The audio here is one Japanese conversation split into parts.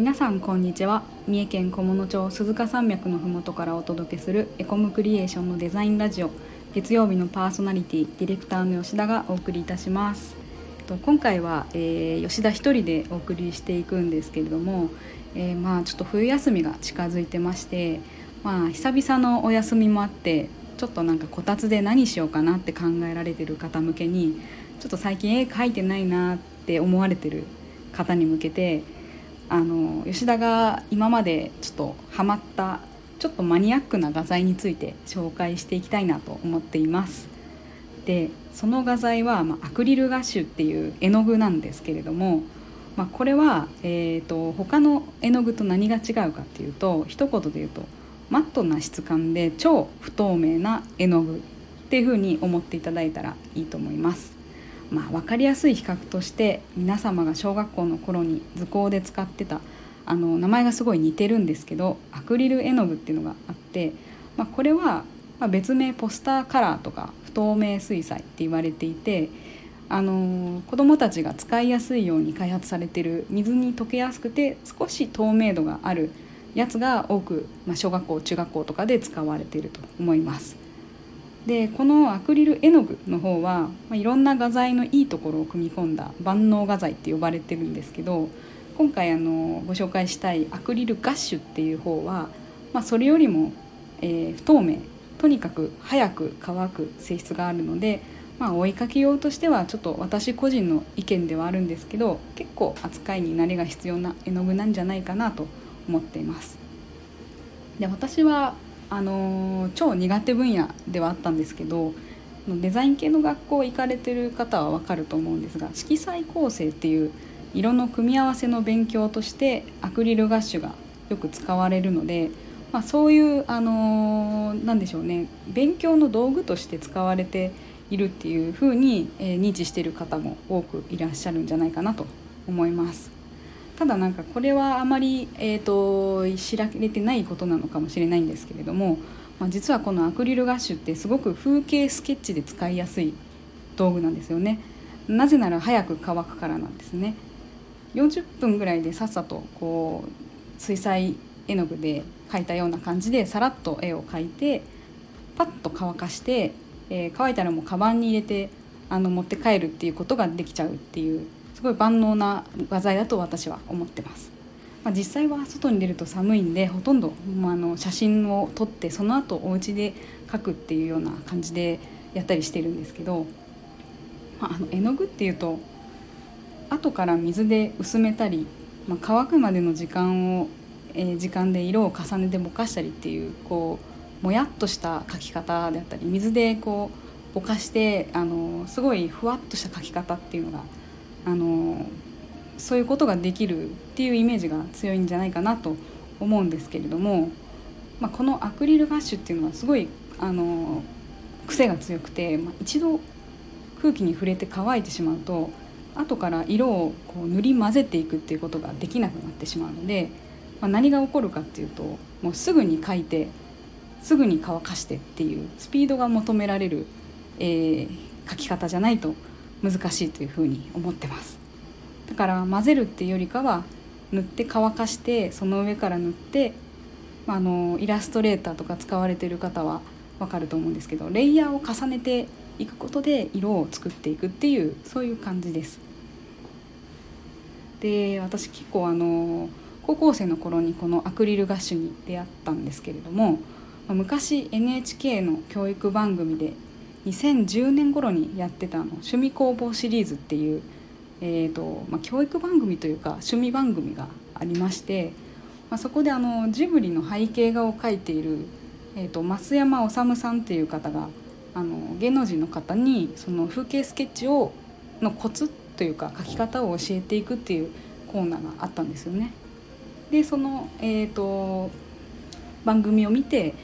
皆さんこんにちは。三重県菰野町鈴鹿山脈のふもとからお届けするエコムクリエーションのデザインラジオ。月曜日のパーソナリティディレクターの吉田がお送りいたします。今回は、えー、吉田一人でお送りしていくんですけれども、えー、まあちょっと冬休みが近づいてましてまあ久々のお休みもあってちょっとなんかこたつで何しようかなって考えられてる方向けにちょっと最近絵描いてないなって思われてる方に向けてあの吉田が今までちょっとハマったちょっとマニアックな画材について紹介していきたいなと思っていますでその画材は、まあ、アクリルガッシュっていう絵の具なんですけれども、まあ、これは、えーと、他の絵の具と何が違うかっていうと一言で言うとマットな質感で超不透明な絵の具っていうふうに思っていただいたらいいと思います。まあ、分かりやすい比較として皆様が小学校の頃に図工で使ってたあの名前がすごい似てるんですけどアクリル絵の具っていうのがあって、まあ、これは別名ポスターカラーとか不透明水彩って言われていてあの子どもたちが使いやすいように開発されてる水に溶けやすくて少し透明度があるやつが多く、まあ、小学校中学校とかで使われていると思います。でこのアクリル絵の具の方は、まあ、いろんな画材のいいところを組み込んだ万能画材って呼ばれてるんですけど今回あのご紹介したいアクリルガッシュっていう方は、まあ、それよりも、えー、不透明とにかく早く乾く性質があるので、まあ、追いかけようとしてはちょっと私個人の意見ではあるんですけど結構扱いに慣れが必要な絵の具なんじゃないかなと思っています。で私はあの超苦手分野ではあったんですけどデザイン系の学校行かれてる方は分かると思うんですが色彩構成っていう色の組み合わせの勉強としてアクリルガッシュがよく使われるので、まあ、そういうあのー、でしょうね勉強の道具として使われているっていうふうに、えー、認知してる方も多くいらっしゃるんじゃないかなと思います。ただなんかこれはあまり、えーと、知られてないことなのかもしれないんですけれども、まあ、実はこのアクリルガッシュってすごく風景スケッチで使いやすい道具なんですよね。なぜなら早く乾くからなんですね。40分ぐらいでさっさとこう水彩絵の具で描いたような感じでさらっと絵を描いてパッと乾かして、えー、乾いたらもうカバンに入れてあの持って帰るっていうことができちゃうっていうすごい万能な画材だと私は思ってます。まあ、実際は外に出ると寒いんでほとんど、まあ、の写真を撮ってその後お家で描くっていうような感じでやったりしてるんですけど、まあ、あの絵の具っていうと後から水で薄めたり、まあ、乾くまでの時間を、えー、時間で色を重ねてぼかしたりっていうこうもやっとした描き方であったり水でこうぼかしてあのすごいふわっとした描き方っていうのがあのそういうことができるっていうイメージが強いんじゃないかなと思うんですけれども、まあ、このアクリルガッシュっていうのはすごいあの癖が強くて、まあ、一度空気に触れて乾いてしまうと後から色をこう塗り混ぜていくっていうことができなくなってしまうので、まあ、何が起こるかっていうともうすぐに描いてすぐに乾かしてっていうスピードが求められる、えー、描き方じゃないと難しいというふうに思ってますだから混ぜるっていうよりかは塗って乾かしてその上から塗って、まあ、あのイラストレーターとか使われてる方は分かると思うんですけどレイヤーを重ねていくことで色を作っていくっていうそういう感じです。で私結構あの高校生の頃にこのアクリルガッシュに出会ったんですけれども昔 NHK の教育番組で2010年頃にやってたあの趣味工房シリーズっていう、えーとまあ、教育番組というか趣味番組がありまして、まあ、そこであのジブリの背景画を描いている、えーと、増山治さんっていう方があの芸能人の方にその風景スケッチをのコツというか描き方を教えていくっていうコーナーがあったんですよね。でその、えーと番組を見て、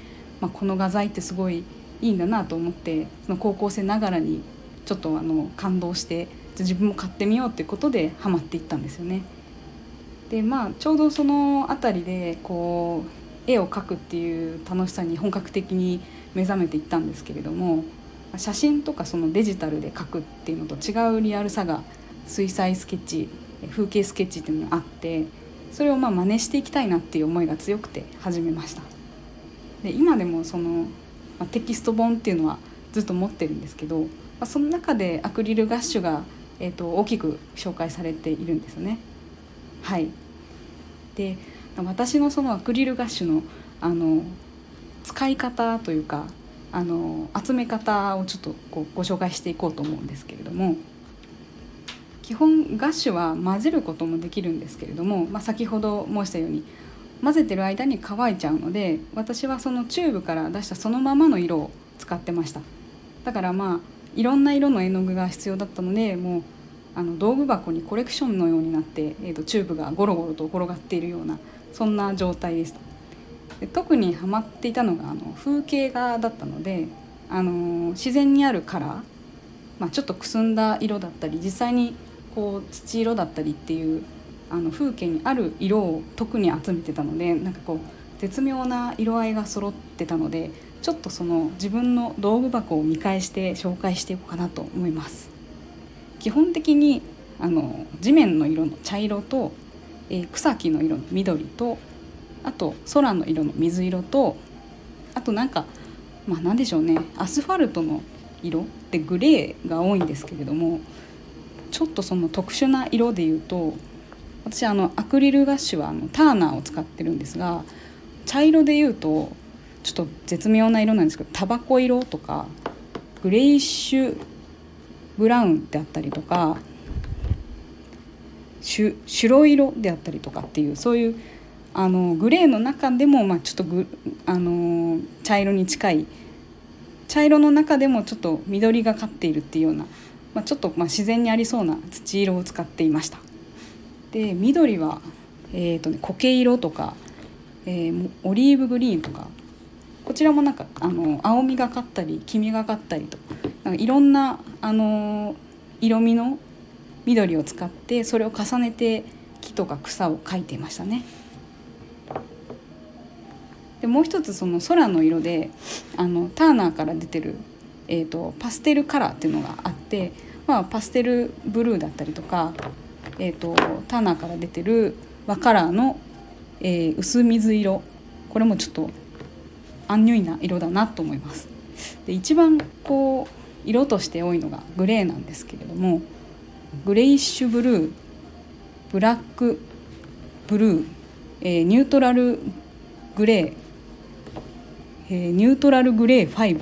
まあ、この画材ってすごいいいんだなと思ってその高校生ながらにちょっとあの感動して自分も買ってみようっていうことでハマっていったんですよね。でまあちょうどその辺りでこう絵を描くっていう楽しさに本格的に目覚めていったんですけれども写真とかそのデジタルで描くっていうのと違うリアルさが水彩スケッチ風景スケッチっていうのがあってそれをまあ真似していきたいなっていう思いが強くて始めましたで今でもその、まあ、テキスト本っていうのはずっと持ってるんですけど、まあ、その中でアクリルガッシュが、えーと、大きく紹介されているんですよね。はい。で私のそのアクリルガッシュのあの使い方というかあの集め方をちょっとこうご紹介していこうと思うんですけれども基本ガッシュは混ぜることもできるんですけれども、まあ、先ほど申したように混ぜてる間に乾いちゃうので私はそのチューブから出したそのままの色を使ってました。だからまあいろんな色の絵の具が必要だったのでもうあの道具箱にコレクションのようになって、えー、とチューブがゴロゴロと転がっているようなそんな状態でした。で特にハマっていたのがあの風景画だったので、あのー、自然にあるカラー、まあ、ちょっとくすんだ色だったり実際にこう土色だったりっていうあの風景にある色を特に集めてたのでなんかこう絶妙な色合いが揃ってたのでちょっとその自分の道具箱を見返して紹介していこうかなと思います。基本的にあの地面の色の茶色と、えー、草木の色の緑とあと空の色の水色とあとなんかまあ何でしょうね。アスファルトの色ってグレーが多いんですけれどもちょっとその特殊な色で言うと私あのアクリルガッシュはあのターナーを使ってるんですが茶色で言うとちょっと絶妙な色なんですけどタバコ色とかグレイッシュブラウンであったりとか白色であったりとかっていうそういうあのグレーの中でも、まあ、ちょっとぐあの茶色に近い茶色の中でもちょっと緑がかっているっていうようなまあ、ちょっとまあ自然にありそうな土色を使っていました。で緑は、えーとね、苔色とか、えー、オリーブグリーンとかこちらもなんかあの青みがかったり黄みがかったりとなんかいろんなあの色味の緑を使ってそれを重ねて木とか草を描いてましたね。でもう一つその空の色であのターナーから出てる、えーとパステルカラーっていうのがあってまあ、パステルブルーだったりとか、えーと、ターナーから出てる和カラーの、えー、薄水色。これもちょっとアンニュイな色だなと思います。で一番こう色として多いのがグレーなんですけれどもグレイッシュブルーブラックブルー、えー、ニュートラルグレー、えー、ニュートラルグレー5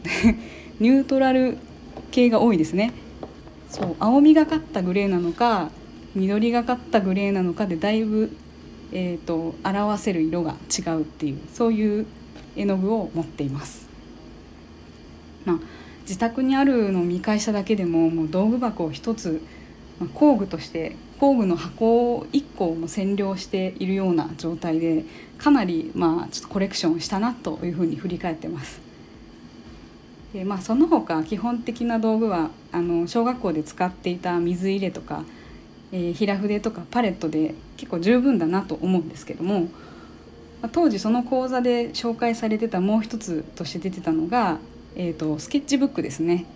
ニュートラル系が多いですね。そう青みがかったグレーなのか緑がかったグレーなのかでだいぶ、えーと、表せる色が違うっていうそういう絵の具を持っています。まあ、自宅にあるのを見返しただけでももう道具箱を一つ、まあ、工具として工具の箱を1個も占領しているような状態でかなりまあちょっとコレクションしたなというふうに振り返ってます。でまあ、その他基本的な道具はあの小学校で使っていた水入れとか、えー、平筆とかパレットで結構十分だなと思うんですけども、ま、当時その講座で紹介されてたもう一つとして出てたのが、えーと、スケッチブックですね。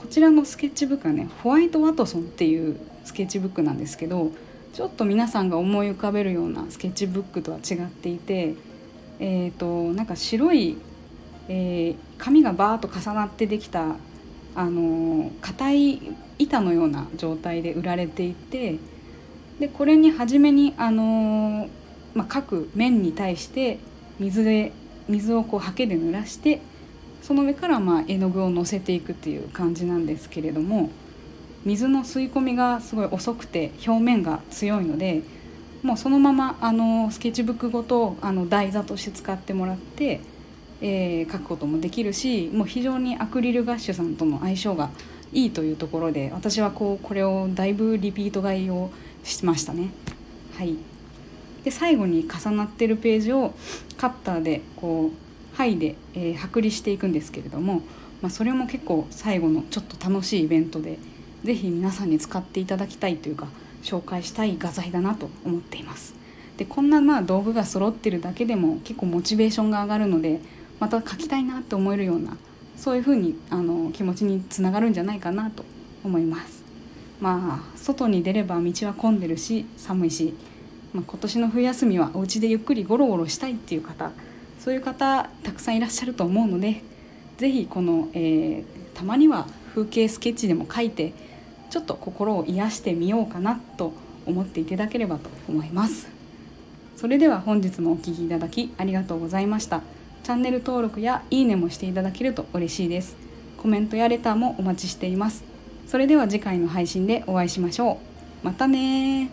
こちらのスケッチブックはねホワイトワトソンっていうスケッチブックなんですけどちょっと皆さんが思い浮かべるようなスケッチブックとは違っていてえーとなんか白いえー、紙がバーッと重なってできたあの硬い板のような状態で売られていてでこれに初めにあの、まあ、各面に対して水で水をこうハケで濡らしてその上からまあ絵の具をのせていくっていう感じなんですけれども水の吸い込みがすごい遅くて表面が強いのでもうそのままあのスケッチブックごとあの台座として使ってもらってえー、書くこともできるしもう非常にアクリルガッシュさんとの相性がいいというところで私はこうこれをだいぶリピート買いをしましたね。はい、で最後に重なってるページをカッターでこう剥いで、えー、剥離していくんですけれども、まあ、それも結構最後のちょっと楽しいイベントで是非皆さんに使っていただきたいというか紹介したい画材だなと思っています。でこんなまあ道具が揃ってるだけでも結構モチベーションが上がるのでまた書きたいなって思えるようなそういうふうにあの気持ちにつながるんじゃないかなと思います。まあ外に出れば道は混んでるし寒いしまあ、今年の冬休みはお家でゆっくりゴロゴロしたいっていう方そういう方たくさんいらっしゃると思うので是非この、えー、たまには風景スケッチでも描いてちょっと心を癒してみようかなと思っていただければと思いますそれでは本日もお聴きいただきありがとうございましたチャンネル登録やいいねもしていただけると嬉しいです。コメントやレターもお待ちしています。それでは次回の配信でお会いしましょう。またね